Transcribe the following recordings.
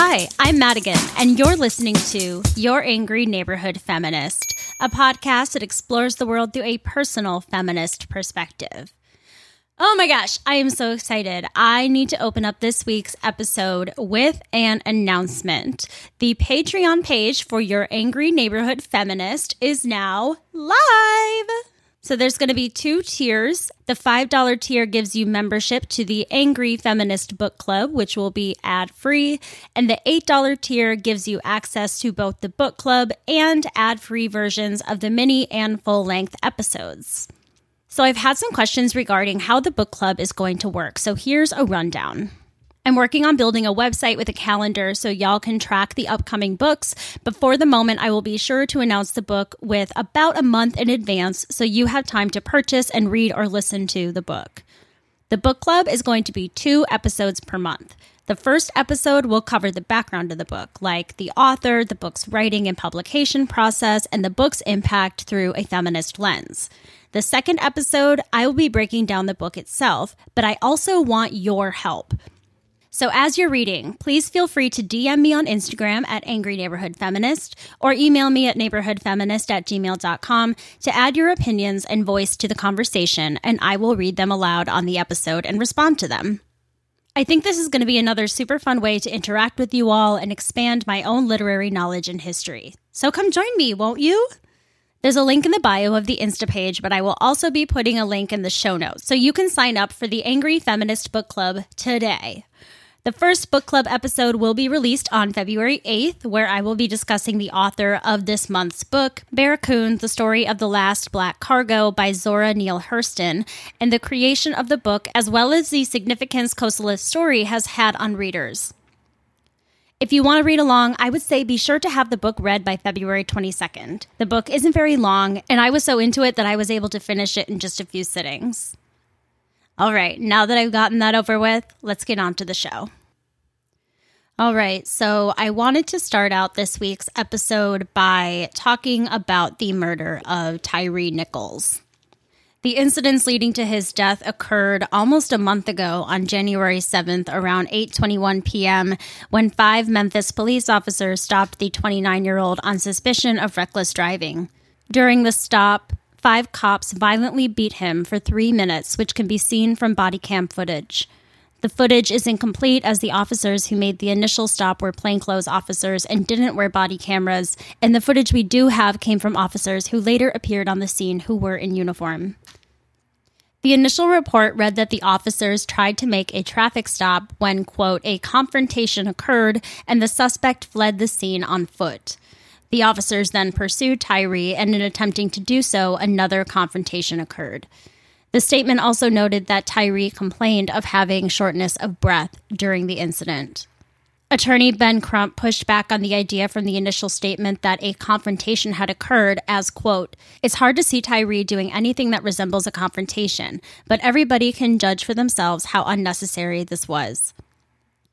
Hi, I'm Madigan, and you're listening to Your Angry Neighborhood Feminist, a podcast that explores the world through a personal feminist perspective. Oh my gosh, I am so excited. I need to open up this week's episode with an announcement. The Patreon page for Your Angry Neighborhood Feminist is now live. So there's going to be two tiers. The $5 tier gives you membership to the Angry Feminist Book Club, which will be ad free. And the $8 tier gives you access to both the book club and ad free versions of the mini and full length episodes. So I've had some questions regarding how the book club is going to work. So here's a rundown. I'm working on building a website with a calendar so y'all can track the upcoming books. Before the moment, I will be sure to announce the book with about a month in advance so you have time to purchase and read or listen to the book. The book club is going to be two episodes per month. The first episode will cover the background of the book, like the author, the book's writing and publication process, and the book's impact through a feminist lens. The second episode, I will be breaking down the book itself, but I also want your help. So as you're reading, please feel free to DM me on Instagram at Angry Neighborhood Feminist or email me at neighborhoodfeminist at gmail.com to add your opinions and voice to the conversation, and I will read them aloud on the episode and respond to them. I think this is going to be another super fun way to interact with you all and expand my own literary knowledge and history. So come join me, won't you? There's a link in the bio of the Insta page, but I will also be putting a link in the show notes so you can sign up for the Angry Feminist Book Club today. The first book club episode will be released on February 8th, where I will be discussing the author of this month's book, Barracoon, The Story of the Last Black Cargo by Zora Neale Hurston, and the creation of the book, as well as the significance Kosalith's story has had on readers. If you want to read along, I would say be sure to have the book read by February 22nd. The book isn't very long, and I was so into it that I was able to finish it in just a few sittings. All right, now that I've gotten that over with, let's get on to the show. All right, so I wanted to start out this week's episode by talking about the murder of Tyre Nichols. The incidents leading to his death occurred almost a month ago on January 7th around 8:21 p.m. when five Memphis police officers stopped the 29-year-old on suspicion of reckless driving. During the stop, five cops violently beat him for 3 minutes, which can be seen from body cam footage. The footage is incomplete as the officers who made the initial stop were plainclothes officers and didn't wear body cameras, and the footage we do have came from officers who later appeared on the scene who were in uniform. The initial report read that the officers tried to make a traffic stop when, quote, a confrontation occurred and the suspect fled the scene on foot. The officers then pursued Tyre, and in attempting to do so, another confrontation occurred. The statement also noted that Tyre complained of having shortness of breath during the incident. Attorney Ben Crump pushed back on the idea from the initial statement that a confrontation had occurred as, quote, It's hard to see Tyre doing anything that resembles a confrontation, but everybody can judge for themselves how unnecessary this was.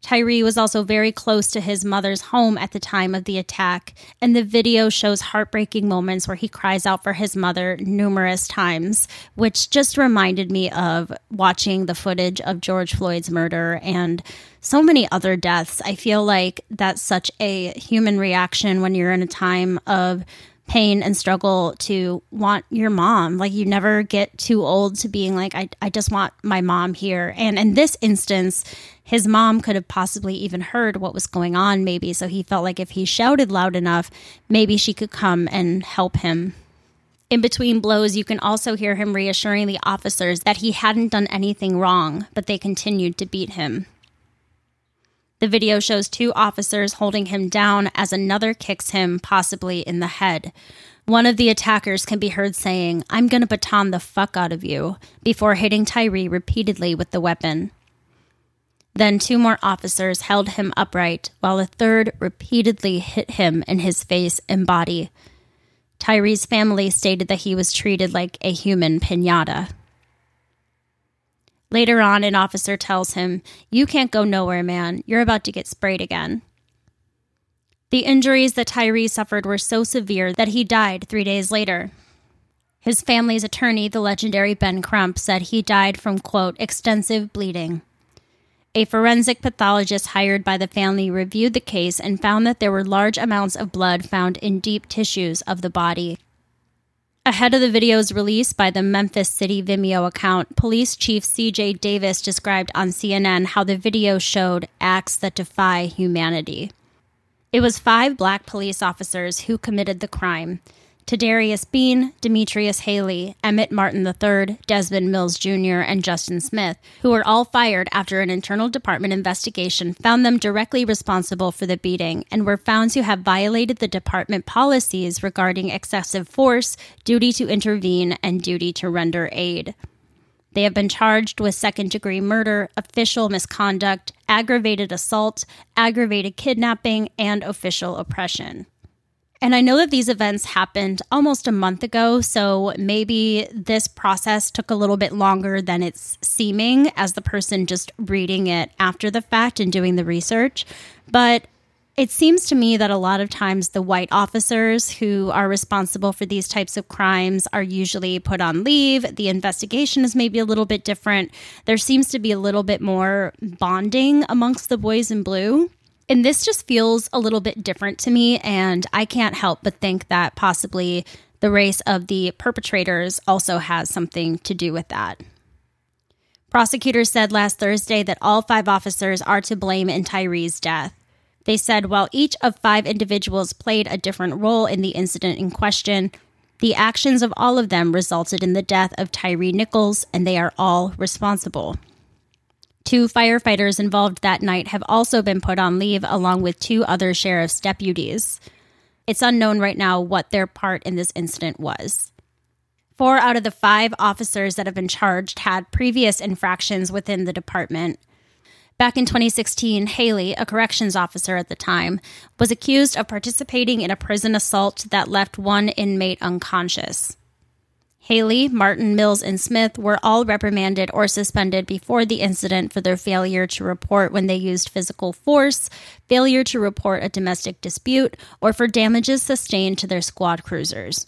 Tyre was also very close to his mother's home at the time of the attack, and the video shows heartbreaking moments where he cries out for his mother numerous times, which just reminded me of watching the footage of George Floyd's murder and so many other deaths. I feel like that's such a human reaction when you're in a time of pain and struggle to want your mom. Like you never get too old to being like, I, I just want my mom here. And in this instance, his mom could have possibly even heard what was going on, maybe. So he felt like if he shouted loud enough, maybe she could come and help him. In between blows, you can also hear him reassuring the officers that he hadn't done anything wrong, but they continued to beat him. The video shows two officers holding him down as another kicks him, possibly in the head. One of the attackers can be heard saying, I'm to baton the fuck out of you, before hitting Tyre repeatedly with the weapon. Then two more officers held him upright, while a third repeatedly hit him in his face and body. Tyre's family stated that he was treated like a human pinata. Later on, an officer tells him, You can't go nowhere, man. You're about to get sprayed again. The injuries that Tyre suffered were so severe that he died three days later. His family's attorney, the legendary Ben Crump, said he died from, quote, extensive bleeding. A forensic pathologist hired by the family reviewed the case and found that there were large amounts of blood found in deep tissues of the body. Ahead of the video's release by the Memphis City Vimeo account, Police Chief CJ Davis described on CNN how the video showed acts that defy humanity. It was five black police officers who committed the crime. Tadarius Bean, Demetrius Haley, Emmitt Martin III, Desmond Mills Jr., and Justin Smith, who were all fired after an internal department investigation found them directly responsible for the beating and were found to have violated the department policies regarding excessive force, duty to intervene, and duty to render aid. They have been charged with second degree murder, official misconduct, aggravated assault, aggravated kidnapping, and official oppression. And I know that these events happened almost a month ago, so maybe this process took a little bit longer than it's seeming as the person just reading it after the fact and doing the research. But it seems to me that a lot of times the white officers who are responsible for these types of crimes are usually put on leave. The investigation is maybe a little bit different. There seems to be a little bit more bonding amongst the boys in blue. And this just feels a little bit different to me. And I can't help but think that possibly the race of the perpetrators also has something to do with that. Prosecutors said last Thursday that all five officers are to blame in Tyre's death. They said while each of five individuals played a different role in the incident in question, the actions of all of them resulted in the death of Tyre Nichols, and they are all responsible. Two firefighters involved that night have also been put on leave, along with two other sheriff's deputies. It's unknown right now what their part in this incident was. Four out of the five officers that have been charged had previous infractions within the department. Back in 2016, Haley, a corrections officer at the time, was accused of participating in a prison assault that left one inmate unconscious. Haley, Martin, Mills, and Smith were all reprimanded or suspended before the incident for their failure to report when they used physical force, failure to report a domestic dispute, or for damages sustained to their squad cruisers.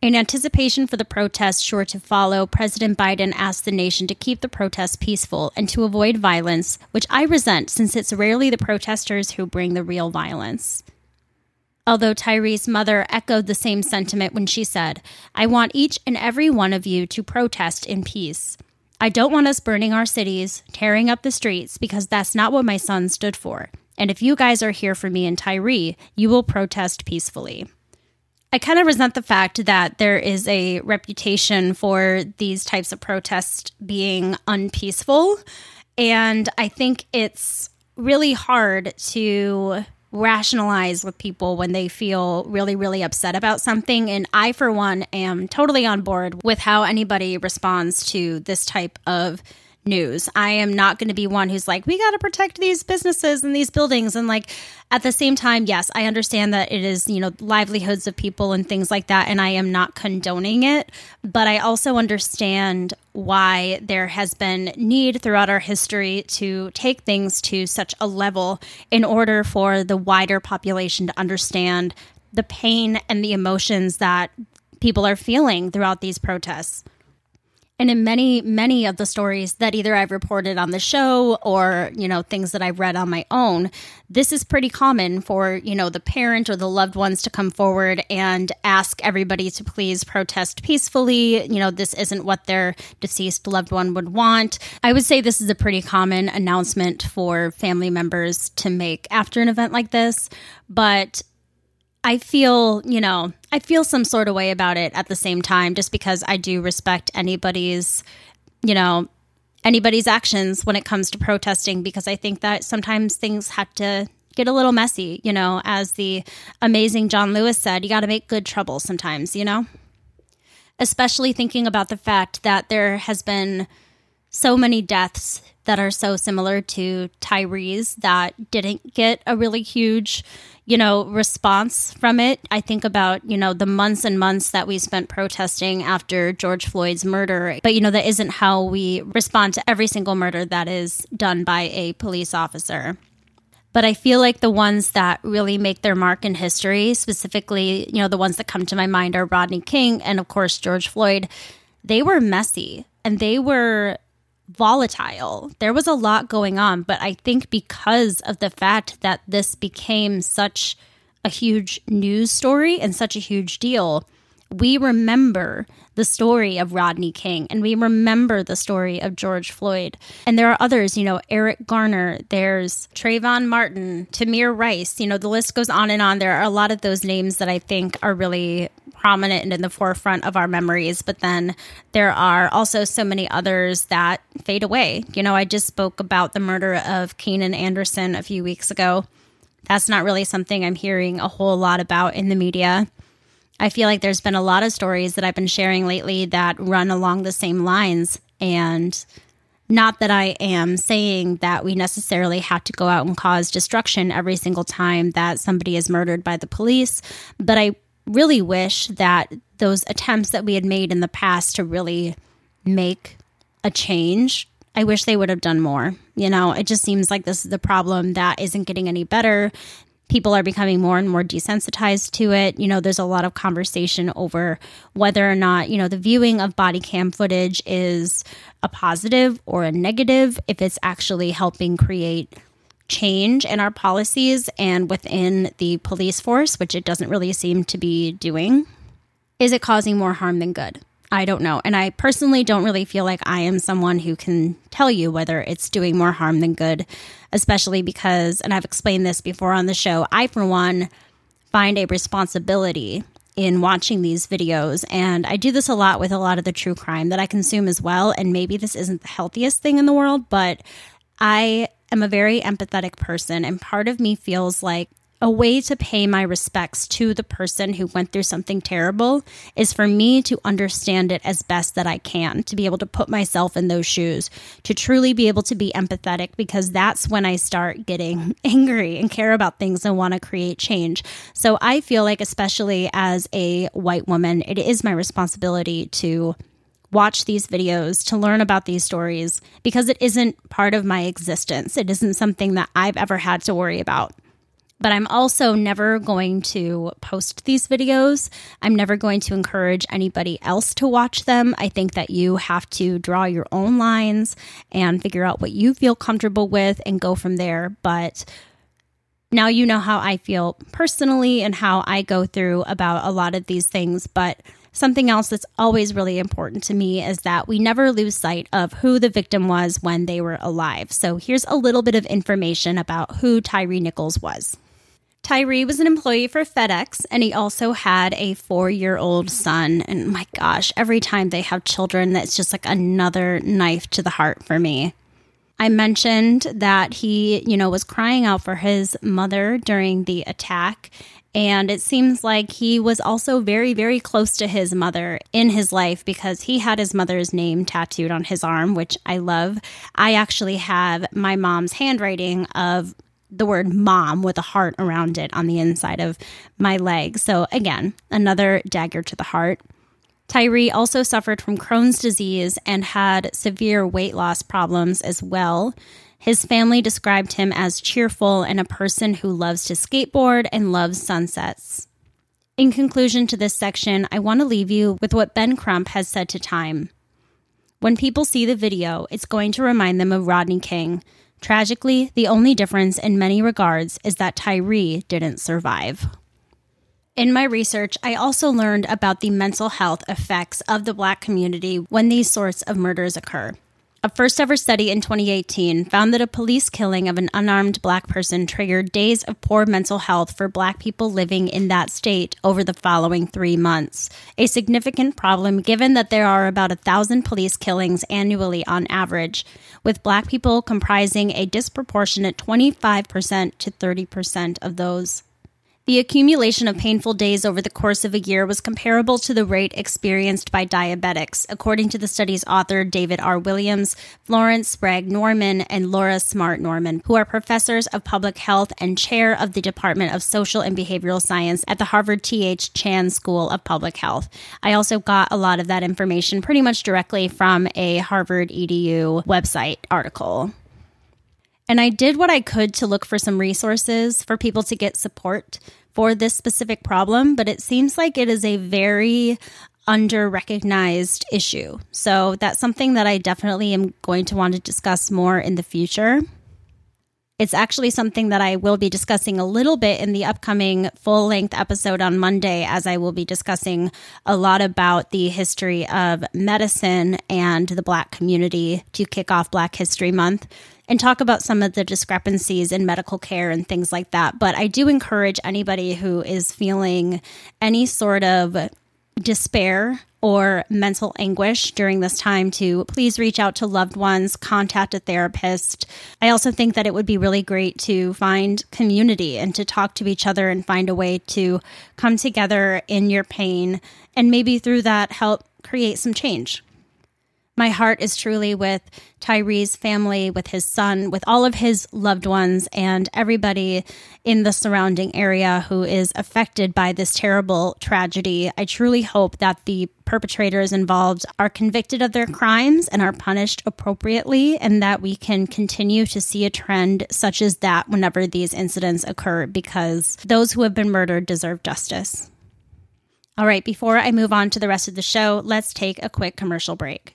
In anticipation for the protests sure to follow, President Biden asked the nation to keep the protests peaceful and to avoid violence, which I resent since it's rarely the protesters who bring the real violence. Although Tyre's mother echoed the same sentiment when she said, I want each and every one of you to protest in peace. I don't want us burning our cities, tearing up the streets, because that's not what my son stood for. And if you guys are here for me and Tyre, you will protest peacefully. I kind of resent the fact that there is a reputation for these types of protests being unpeaceful. And I think it's really hard to rationalize with people when they feel really, really upset about something. And I, for one, am totally on board with how anybody responds to this type of news. I am not going to be one who's like, we got to protect these businesses and these buildings. And like, at the same time, yes, I understand that it is, you know, livelihoods of people and things like that. And I am not condoning it. But I also understand why there has been need throughout our history to take things to such a level in order for the wider population to understand the pain and the emotions that people are feeling throughout these protests. And in many, many of the stories that either I've reported on the show or, you know, things that I've read on my own, this is pretty common for, you know, the parent or the loved ones to come forward and ask everybody to please protest peacefully. You know, this isn't what their deceased loved one would want. I would say this is a pretty common announcement for family members to make after an event like this. But I feel, you know, I feel some sort of way about it at the same time, just because I do respect anybody's, you know, anybody's actions when it comes to protesting, because I think that sometimes things have to get a little messy, you know, as the amazing John Lewis said, you got to make good trouble sometimes, you know? Especially thinking about the fact that there has been so many deaths that are so similar to Tyre's that didn't get a really huge, you know, response from it. I think about, you know, the months and months that we spent protesting after George Floyd's murder. But, you know, that isn't how we respond to every single murder that is done by a police officer. But I feel like the ones that really make their mark in history, specifically, you know, the ones that come to my mind are Rodney King and, of course, George Floyd, they were messy and they were volatile. There was a lot going on, but I think because of the fact that this became such a huge news story and such a huge deal, we remember the story of Rodney King and we remember the story of George Floyd. And there are others, you know, Eric Garner, there's Trayvon Martin, Tamir Rice, you know, the list goes on and on. There are a lot of those names that I think are really prominent and in the forefront of our memories. But then there are also so many others that fade away. You know, I just spoke about the murder of Keenan Anderson a few weeks ago. That's not really something I'm hearing a whole lot about in the media. I feel like there's been a lot of stories that I've been sharing lately that run along the same lines. And not that I am saying that we necessarily have to go out and cause destruction every single time that somebody is murdered by the police, but I really wish that those attempts that we had made in the past to really make a change, I wish they would have done more. You know, it just seems like this is the problem that isn't getting any better. People are becoming more and more desensitized to it. You know, there's a lot of conversation over whether or not, you know, the viewing of body cam footage is a positive or a negative, if it's actually helping create change in our policies and within the police force, which it doesn't really seem to be doing? Is it causing more harm than good? I don't know. And I personally don't really feel like I am someone who can tell you whether it's doing more harm than good, especially because, and I've explained this before on the show, I, for one, find a responsibility in watching these videos. And I do this a lot with a lot of the true crime that I consume as well. And maybe this isn't the healthiest thing in the world, but I am a very empathetic person, and part of me feels like a way to pay my respects to the person who went through something terrible is for me to understand it as best that I can, to be able to put myself in those shoes, to truly be able to be empathetic, because that's when I start getting angry and care about things and want to create change. So I feel like, especially as a white woman, it is my responsibility to watch these videos, to learn about these stories, because it isn't part of my existence. It isn't something that I've ever had to worry about. But I'm also never going to post these videos. I'm never going to encourage anybody else to watch them. I think that you have to draw your own lines and figure out what you feel comfortable with and go from there. But now you know how I feel personally and how I go through about a lot of these things. But Something else that's always really important to me is that we never lose sight of who the victim was when they were alive. So here's a little bit of information about who Tyre Nichols was. Tyre was an employee for FedEx and he also had a four year old son. And my gosh, every time they have children, that's just like another knife to the heart for me. I mentioned that he, you know, was crying out for his mother during the attack. And it seems like he was also very, very close to his mother in his life because he had his mother's name tattooed on his arm, which I love. I actually have my mom's handwriting of the word mom with a heart around it on the inside of my leg. So, again, another dagger to the heart. Tyre also suffered from Crohn's disease and had severe weight loss problems as well. His family described him as cheerful and a person who loves to skateboard and loves sunsets. In conclusion to this section, I want to leave you with what Ben Crump has said to Time. When people see the video, it's going to remind them of Rodney King, Tragically, the only difference in many regards is that Tyre didn't survive. In my research, I also learned about the mental health effects of the Black community when these sorts of murders occur. A first ever study in 2018 found that a police killing of an unarmed black person triggered days of poor mental health for black people living in that state over the following three months. A significant problem given that there are about a thousand police killings annually on average, with black people comprising a disproportionate 25% to 30% of those. The accumulation of painful days over the course of a year was comparable to the rate experienced by diabetics, according to the study's author David R. Williams, Florence Sprague Norman, and Laura Smart Norman, who are professors of public health and chair of the Department of Social and Behavioral Science at the Harvard T.H. Chan School of Public Health. I also got a lot of that information pretty much directly from a Harvard EDU website article. And I did what I could to look for some resources for people to get support for this specific problem, but it seems like it is a very under recognized issue. So that's something that I definitely am going to want to discuss more in the future. It's actually something that I will be discussing a little bit in the upcoming full length episode on Monday, as I will be discussing a lot about the history of medicine and the Black community to kick off Black History Month and talk about some of the discrepancies in medical care and things like that. But I do encourage anybody who is feeling any sort of despair or mental anguish during this time to please reach out to loved ones, contact a therapist. I also think that it would be really great to find community and to talk to each other and find a way to come together in your pain and maybe through that help create some change. My heart is truly with Tyre's family, with his son, with all of his loved ones, and everybody in the surrounding area who is affected by this terrible tragedy. I truly hope that the perpetrators involved are convicted of their crimes and are punished appropriately, and that we can continue to see a trend such as that whenever these incidents occur, because those who have been murdered deserve justice. All right, before I move on to the rest of the show, let's take a quick commercial break.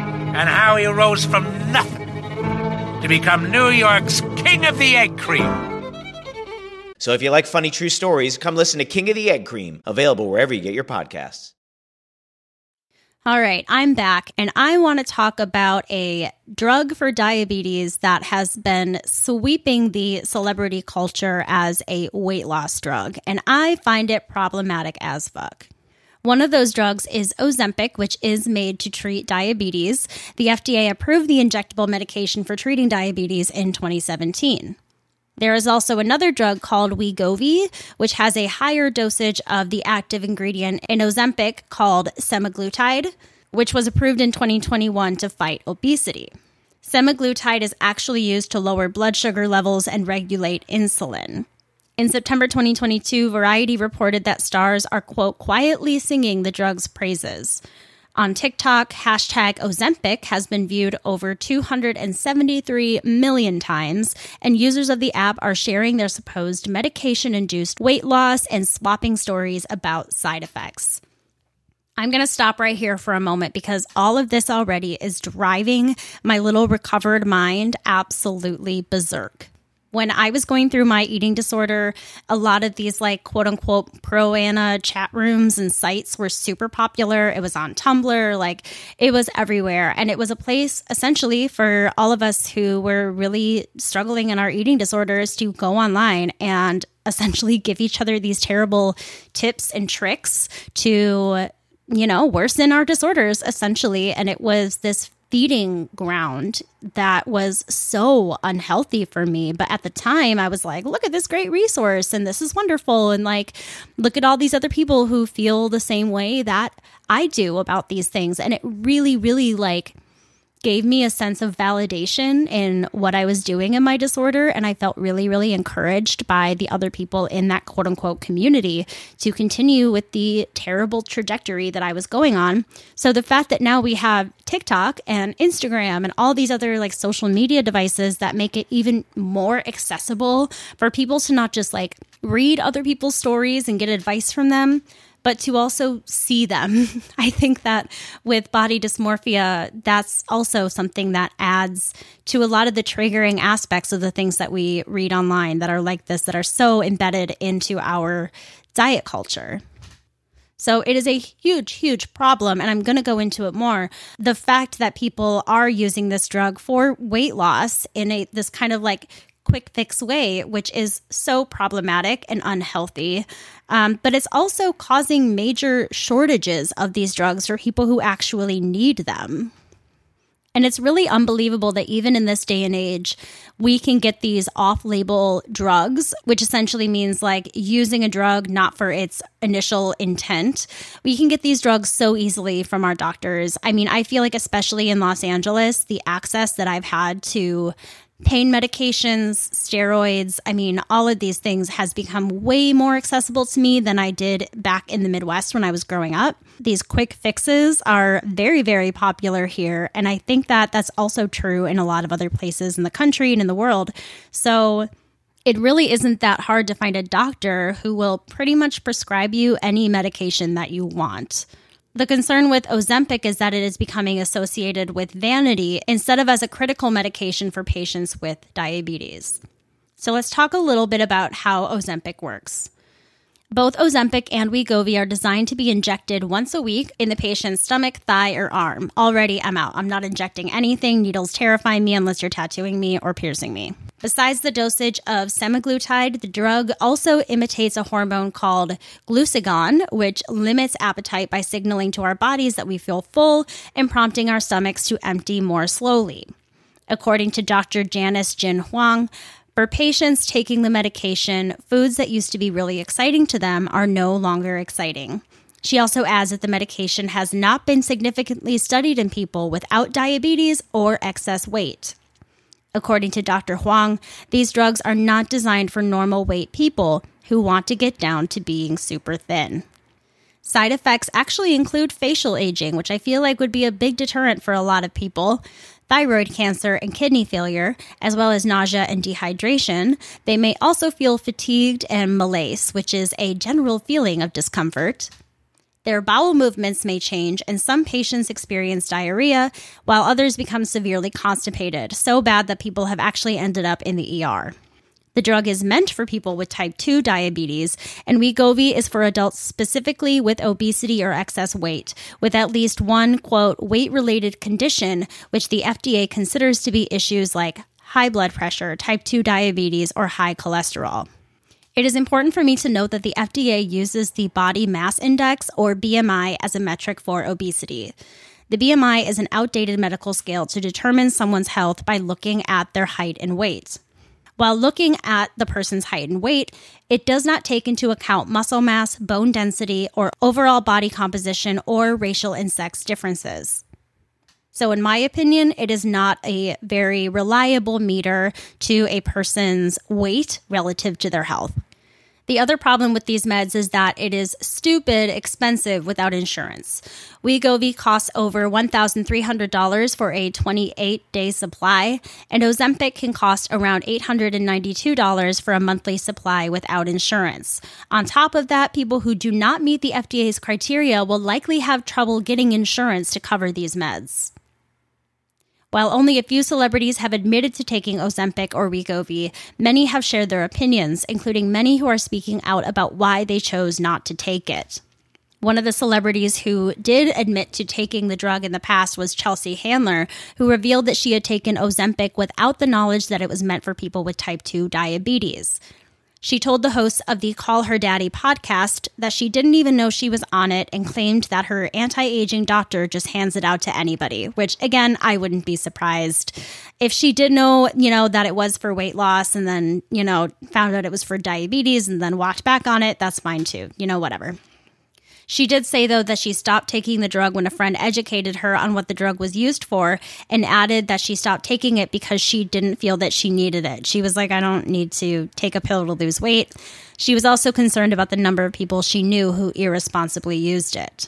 and how he rose from nothing to become New York's King of the Egg Cream. So if you like funny true stories, come listen to King of the Egg Cream, available wherever you get your podcasts. All right, I'm back and I want to talk about a drug for diabetes that has been sweeping the celebrity culture as a weight loss drug, and I find it problematic as fuck. One of those drugs is Ozempic, which is made to treat diabetes. The FDA approved the injectable medication for treating diabetes in 2017. There is also another drug called Wegovy, which has a higher dosage of the active ingredient in Ozempic called semaglutide, which was approved in 2021 to fight obesity. Semaglutide is actually used to lower blood sugar levels and regulate insulin. In September 2022, Variety reported that stars are, quote, quietly singing the drug's praises. On TikTok, hashtag Ozempic has been viewed over 273 million times, and users of the app are sharing their supposed medication induced weight loss and swapping stories about side effects. I'm going to stop right here for a moment because all of this already is driving my little recovered mind absolutely berserk when I was going through my eating disorder, a lot of these like quote unquote pro ana chat rooms and sites were super popular. It was on Tumblr, like it was everywhere. And it was a place essentially for all of us who were really struggling in our eating disorders to go online and essentially give each other these terrible tips and tricks to, you know, worsen our disorders essentially. And it was this feeding ground that was so unhealthy for me. But at the time, I was like, look at this great resource and this is wonderful. And like, look at all these other people who feel the same way that I do about these things. And it really, really like, gave me a sense of validation in what I was doing in my disorder. And I felt really, really encouraged by the other people in that quote unquote community to continue with the terrible trajectory that I was going on. So the fact that now we have TikTok and Instagram and all these other like social media devices that make it even more accessible for people to not just like read other people's stories and get advice from them but to also see them. I think that with body dysmorphia, that's also something that adds to a lot of the triggering aspects of the things that we read online that are like this, that are so embedded into our diet culture. So it is a huge, huge problem. And I'm going to go into it more. The fact that people are using this drug for weight loss in a, this kind of like quick fix way, which is so problematic and unhealthy. Um, but it's also causing major shortages of these drugs for people who actually need them. And it's really unbelievable that even in this day and age, we can get these off label drugs, which essentially means like using a drug not for its initial intent. We can get these drugs so easily from our doctors. I mean, I feel like, especially in Los Angeles, the access that I've had to pain medications, steroids, I mean, all of these things has become way more accessible to me than I did back in the Midwest when I was growing up. These quick fixes are very, very popular here. And I think that that's also true in a lot of other places in the country and in the world. So it really isn't that hard to find a doctor who will pretty much prescribe you any medication that you want. The concern with Ozempic is that it is becoming associated with vanity instead of as a critical medication for patients with diabetes. So let's talk a little bit about how Ozempic works. Both Ozempic and Wegovy are designed to be injected once a week in the patient's stomach, thigh, or arm. Already, I'm out. I'm not injecting anything. Needles terrify me unless you're tattooing me or piercing me. Besides the dosage of semaglutide, the drug also imitates a hormone called glucagon, which limits appetite by signaling to our bodies that we feel full and prompting our stomachs to empty more slowly. According to Dr. Janice Jin Hwang, for patients taking the medication, foods that used to be really exciting to them are no longer exciting. She also adds that the medication has not been significantly studied in people without diabetes or excess weight. According to Dr. Hwang, these drugs are not designed for normal weight people who want to get down to being super thin. Side effects actually include facial aging, which I feel like would be a big deterrent for a lot of people, thyroid cancer and kidney failure, as well as nausea and dehydration. They may also feel fatigued and malaise, which is a general feeling of discomfort. Their bowel movements may change, and some patients experience diarrhea, while others become severely constipated, so bad that people have actually ended up in the ER. The drug is meant for people with type 2 diabetes, and Wegovy is for adults specifically with obesity or excess weight, with at least one, quote, weight related condition, which the FDA considers to be issues like high blood pressure, type 2 diabetes, or high cholesterol. It is important for me to note that the FDA uses the Body Mass Index, or BMI, as a metric for obesity. The BMI is an outdated medical scale to determine someone's health by looking at their height and weight. While looking at the person's height and weight, it does not take into account muscle mass, bone density, or overall body composition or racial and sex differences. So, in my opinion, it is not a very reliable meter to a person's weight relative to their health. The other problem with these meds is that it is stupid expensive without insurance. Wegovy costs over $1,300 for a 28 day supply, and Ozempic can cost around $892 for a monthly supply without insurance. On top of that, people who do not meet the FDA's criteria will likely have trouble getting insurance to cover these meds. While only a few celebrities have admitted to taking Ozempic or Wegovy, many have shared their opinions, including many who are speaking out about why they chose not to take it. One of the celebrities who did admit to taking the drug in the past was Chelsea Handler, who revealed that she had taken Ozempic without the knowledge that it was meant for people with type 2 diabetes. She told the hosts of the Call Her Daddy podcast that she didn't even know she was on it and claimed that her anti aging doctor just hands it out to anybody, which again, I wouldn't be surprised. If she did know, you know, that it was for weight loss and then, you know, found out it was for diabetes and then walked back on it, that's fine too. You know, whatever. She did say, though, that she stopped taking the drug when a friend educated her on what the drug was used for and added that she stopped taking it because she didn't feel that she needed it. She was like, I don't need to take a pill to lose weight. She was also concerned about the number of people she knew who irresponsibly used it.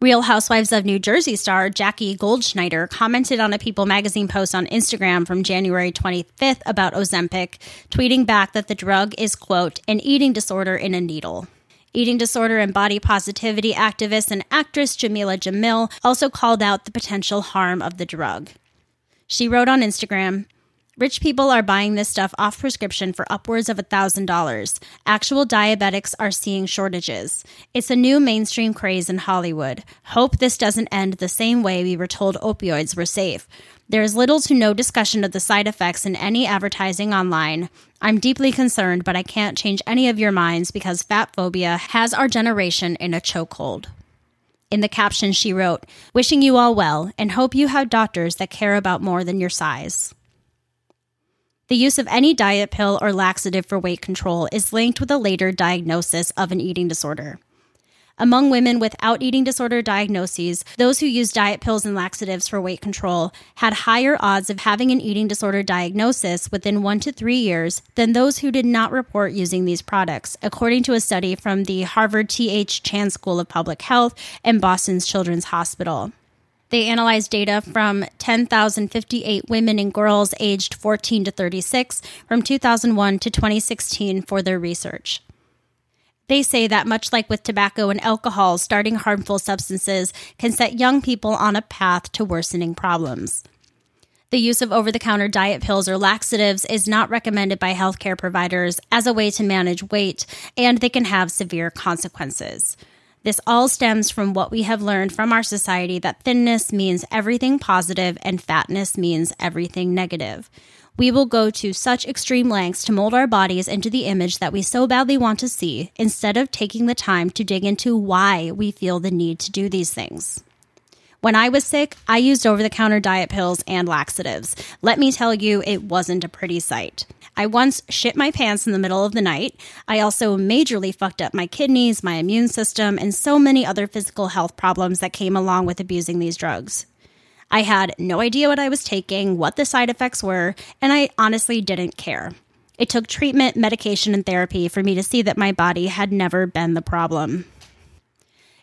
Real Housewives of New Jersey star Jackie Goldschneider commented on a People magazine post on Instagram from January 25th about Ozempic, tweeting back that the drug is, quote, an eating disorder in a needle. Eating disorder and body positivity activist and actress Jameela Jamil also called out the potential harm of the drug. She wrote on Instagram, Rich people are buying this stuff off prescription for upwards of $1,000. Actual diabetics are seeing shortages. It's a new mainstream craze in Hollywood. Hope this doesn't end the same way we were told opioids were safe. There is little to no discussion of the side effects in any advertising online. I'm deeply concerned, but I can't change any of your minds because fat phobia has our generation in a chokehold. In the caption, she wrote, Wishing you all well and hope you have doctors that care about more than your size. The use of any diet pill or laxative for weight control is linked with a later diagnosis of an eating disorder. Among women without eating disorder diagnoses, those who use diet pills and laxatives for weight control had higher odds of having an eating disorder diagnosis within one to three years than those who did not report using these products, according to a study from the Harvard T.H. Chan School of Public Health and Boston's Children's Hospital. They analyzed data from 10,058 women and girls aged 14 to 36 from 2001 to 2016 for their research. They say that much like with tobacco and alcohol, starting harmful substances can set young people on a path to worsening problems. The use of over the counter diet pills or laxatives is not recommended by healthcare providers as a way to manage weight, and they can have severe consequences. This all stems from what we have learned from our society that thinness means everything positive and fatness means everything negative we will go to such extreme lengths to mold our bodies into the image that we so badly want to see instead of taking the time to dig into why we feel the need to do these things. When I was sick, I used over the counter diet pills and laxatives. Let me tell you, it wasn't a pretty sight. I once shit my pants in the middle of the night. I also majorly fucked up my kidneys, my immune system, and so many other physical health problems that came along with abusing these drugs. I had no idea what I was taking, what the side effects were, and I honestly didn't care. It took treatment, medication, and therapy for me to see that my body had never been the problem.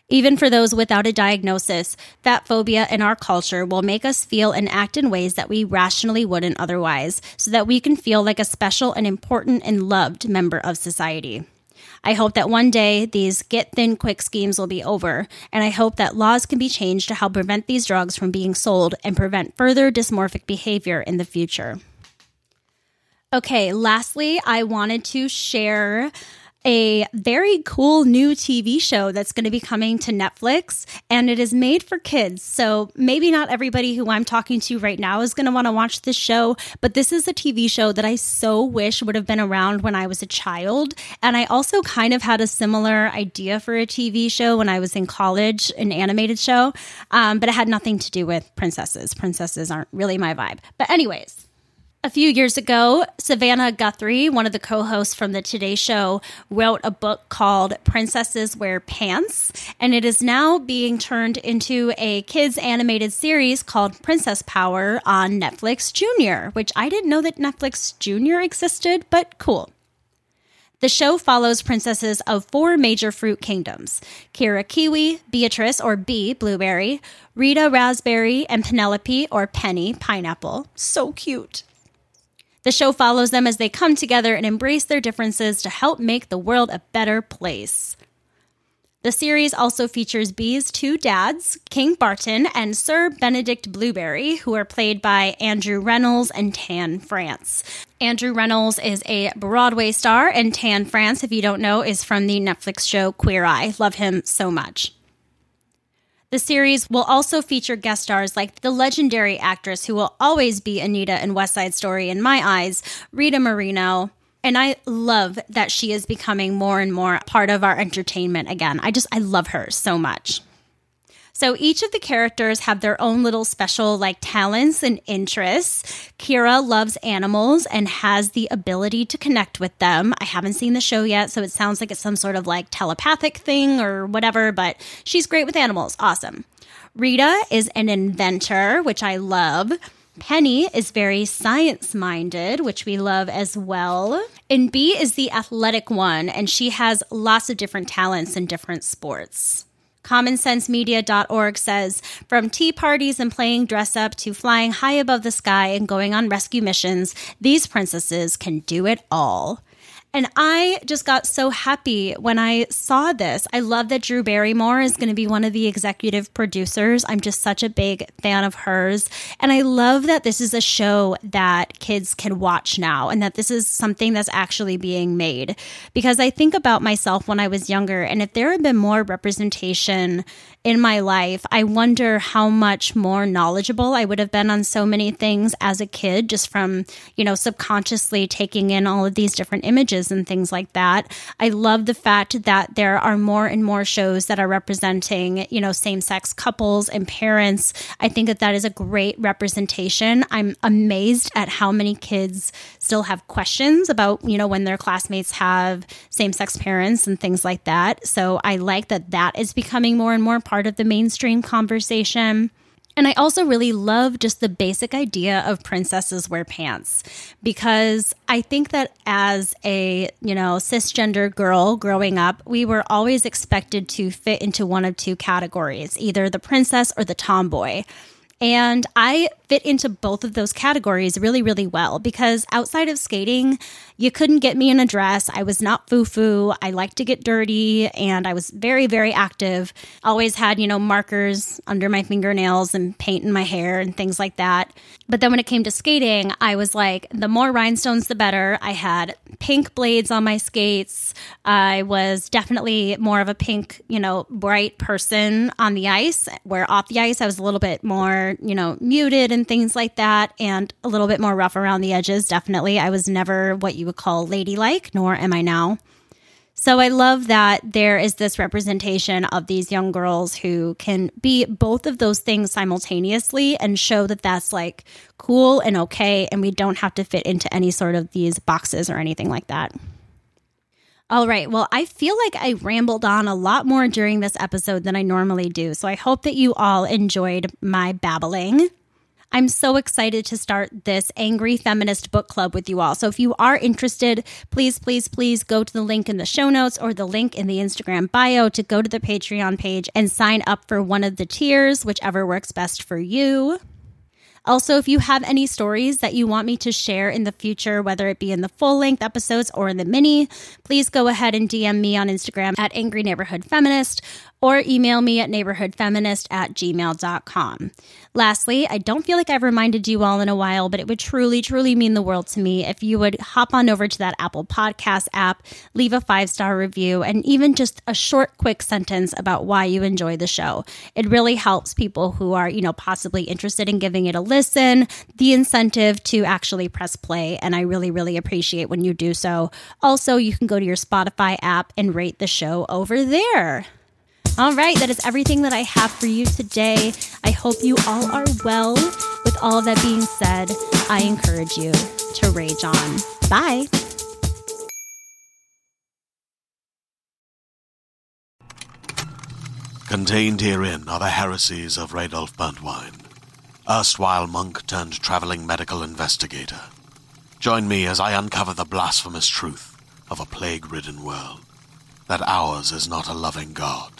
Even for those without a diagnosis, fat phobia in our culture will make us feel and act in ways that we rationally wouldn't otherwise, so that we can feel like a special and important and loved member of society. I hope that one day these get thin quick schemes will be over, and I hope that laws can be changed to help prevent these drugs from being sold and prevent further dysmorphic behavior in the future. Okay, lastly, I wanted to share a very cool new TV show that's going to be coming to Netflix, and it is made for kids. So maybe not everybody who I'm talking to right now is going to want to watch this show, but this is a TV show that I so wish would have been around when I was a child. And I also kind of had a similar idea for a TV show when I was in college, an animated show, um, but it had nothing to do with princesses. Princesses aren't really my vibe. But, anyways. A few years ago, Savannah Guthrie, one of the co hosts from the Today Show, wrote a book called Princesses Wear Pants, and it is now being turned into a kids' animated series called Princess Power on Netflix Junior, which I didn't know that Netflix Junior existed, but cool. The show follows princesses of four major fruit kingdoms Kira Kiwi, Beatrice or Bee Blueberry, Rita Raspberry, and Penelope or Penny Pineapple. So cute. The show follows them as they come together and embrace their differences to help make the world a better place. The series also features Bee's two dads, King Barton and Sir Benedict Blueberry, who are played by Andrew Rannells and Tan France. Andrew Rannells is a Broadway star, and Tan France, if you don't know, is from the Netflix show Queer Eye. Love him so much. The series will also feature guest stars like the legendary actress who will always be Anita in West Side Story in my eyes, Rita Moreno. And I love that she is becoming more and more part of our entertainment again. I just, I love her so much. So each of the characters have their own little special like talents and interests. Kira loves animals and has the ability to connect with them. I haven't seen the show yet, so it sounds like it's some sort of like telepathic thing or whatever, but she's great with animals. Awesome. Rita is an inventor, which I love. Penny is very science minded, which we love as well. And B is the athletic one, and she has lots of different talents in different sports. CommonSenseMedia.org says From tea parties and playing dress up to flying high above the sky and going on rescue missions, these princesses can do it all. And I just got so happy when I saw this. I love that Drew Barrymore is going to be one of the executive producers. I'm just such a big fan of hers. And I love that this is a show that kids can watch now and that this is something that's actually being made. Because I think about myself when I was younger, and if there had been more representation in my life, I wonder how much more knowledgeable I would have been on so many things as a kid, just from, you know, subconsciously taking in all of these different images and things like that. I love the fact that there are more and more shows that are representing, you know, same sex couples and parents. I think that that is a great representation. I'm amazed at how many kids still have questions about, you know, when their classmates have same sex parents and things like that. So I like that that is becoming more and more part of the mainstream conversation. And I also really love just the basic idea of princesses wear pants because I think that as a, you know, cisgender girl growing up, we were always expected to fit into one of two categories, either the princess or the tomboy. And I fit into both of those categories really, really well because outside of skating, you couldn't get me in a dress. I was not foo foo. I liked to get dirty and I was very, very active. Always had, you know, markers under my fingernails and paint in my hair and things like that. But then when it came to skating, I was like, the more rhinestones, the better. I had pink blades on my skates. I was definitely more of a pink, you know, bright person on the ice, where off the ice, I was a little bit more, you know, muted and things like that and a little bit more rough around the edges. Definitely. I was never what you would call ladylike, nor am I now. So I love that there is this representation of these young girls who can be both of those things simultaneously and show that that's like cool and okay, and we don't have to fit into any sort of these boxes or anything like that. All right. Well, I feel like I rambled on a lot more during this episode than I normally do. So I hope that you all enjoyed my babbling. I'm so excited to start this Angry Feminist book club with you all. So if you are interested, please, please, please go to the link in the show notes or the link in the Instagram bio to go to the Patreon page and sign up for one of the tiers, whichever works best for you. Also, if you have any stories that you want me to share in the future, whether it be in the full length episodes or in the mini, please go ahead and DM me on Instagram at Angry Neighborhood Feminist or email me at neighborhoodfeminist at gmail.com. Lastly, I don't feel like I've reminded you all in a while, but it would truly, truly mean the world to me if you would hop on over to that Apple Podcast app, leave a five star review, and even just a short, quick sentence about why you enjoy the show. It really helps people who are, you know, possibly interested in giving it a listen, the incentive to actually press play. And I really, really appreciate when you do so. Also, you can go to your Spotify app and rate the show over there. All right, that is everything that I have for you today. I hope you all are well. With all of that being said, I encourage you to rage on. Bye. Contained herein are the heresies of Radolf Burntwine, erstwhile monk turned traveling medical investigator. Join me as I uncover the blasphemous truth of a plague ridden world that ours is not a loving God,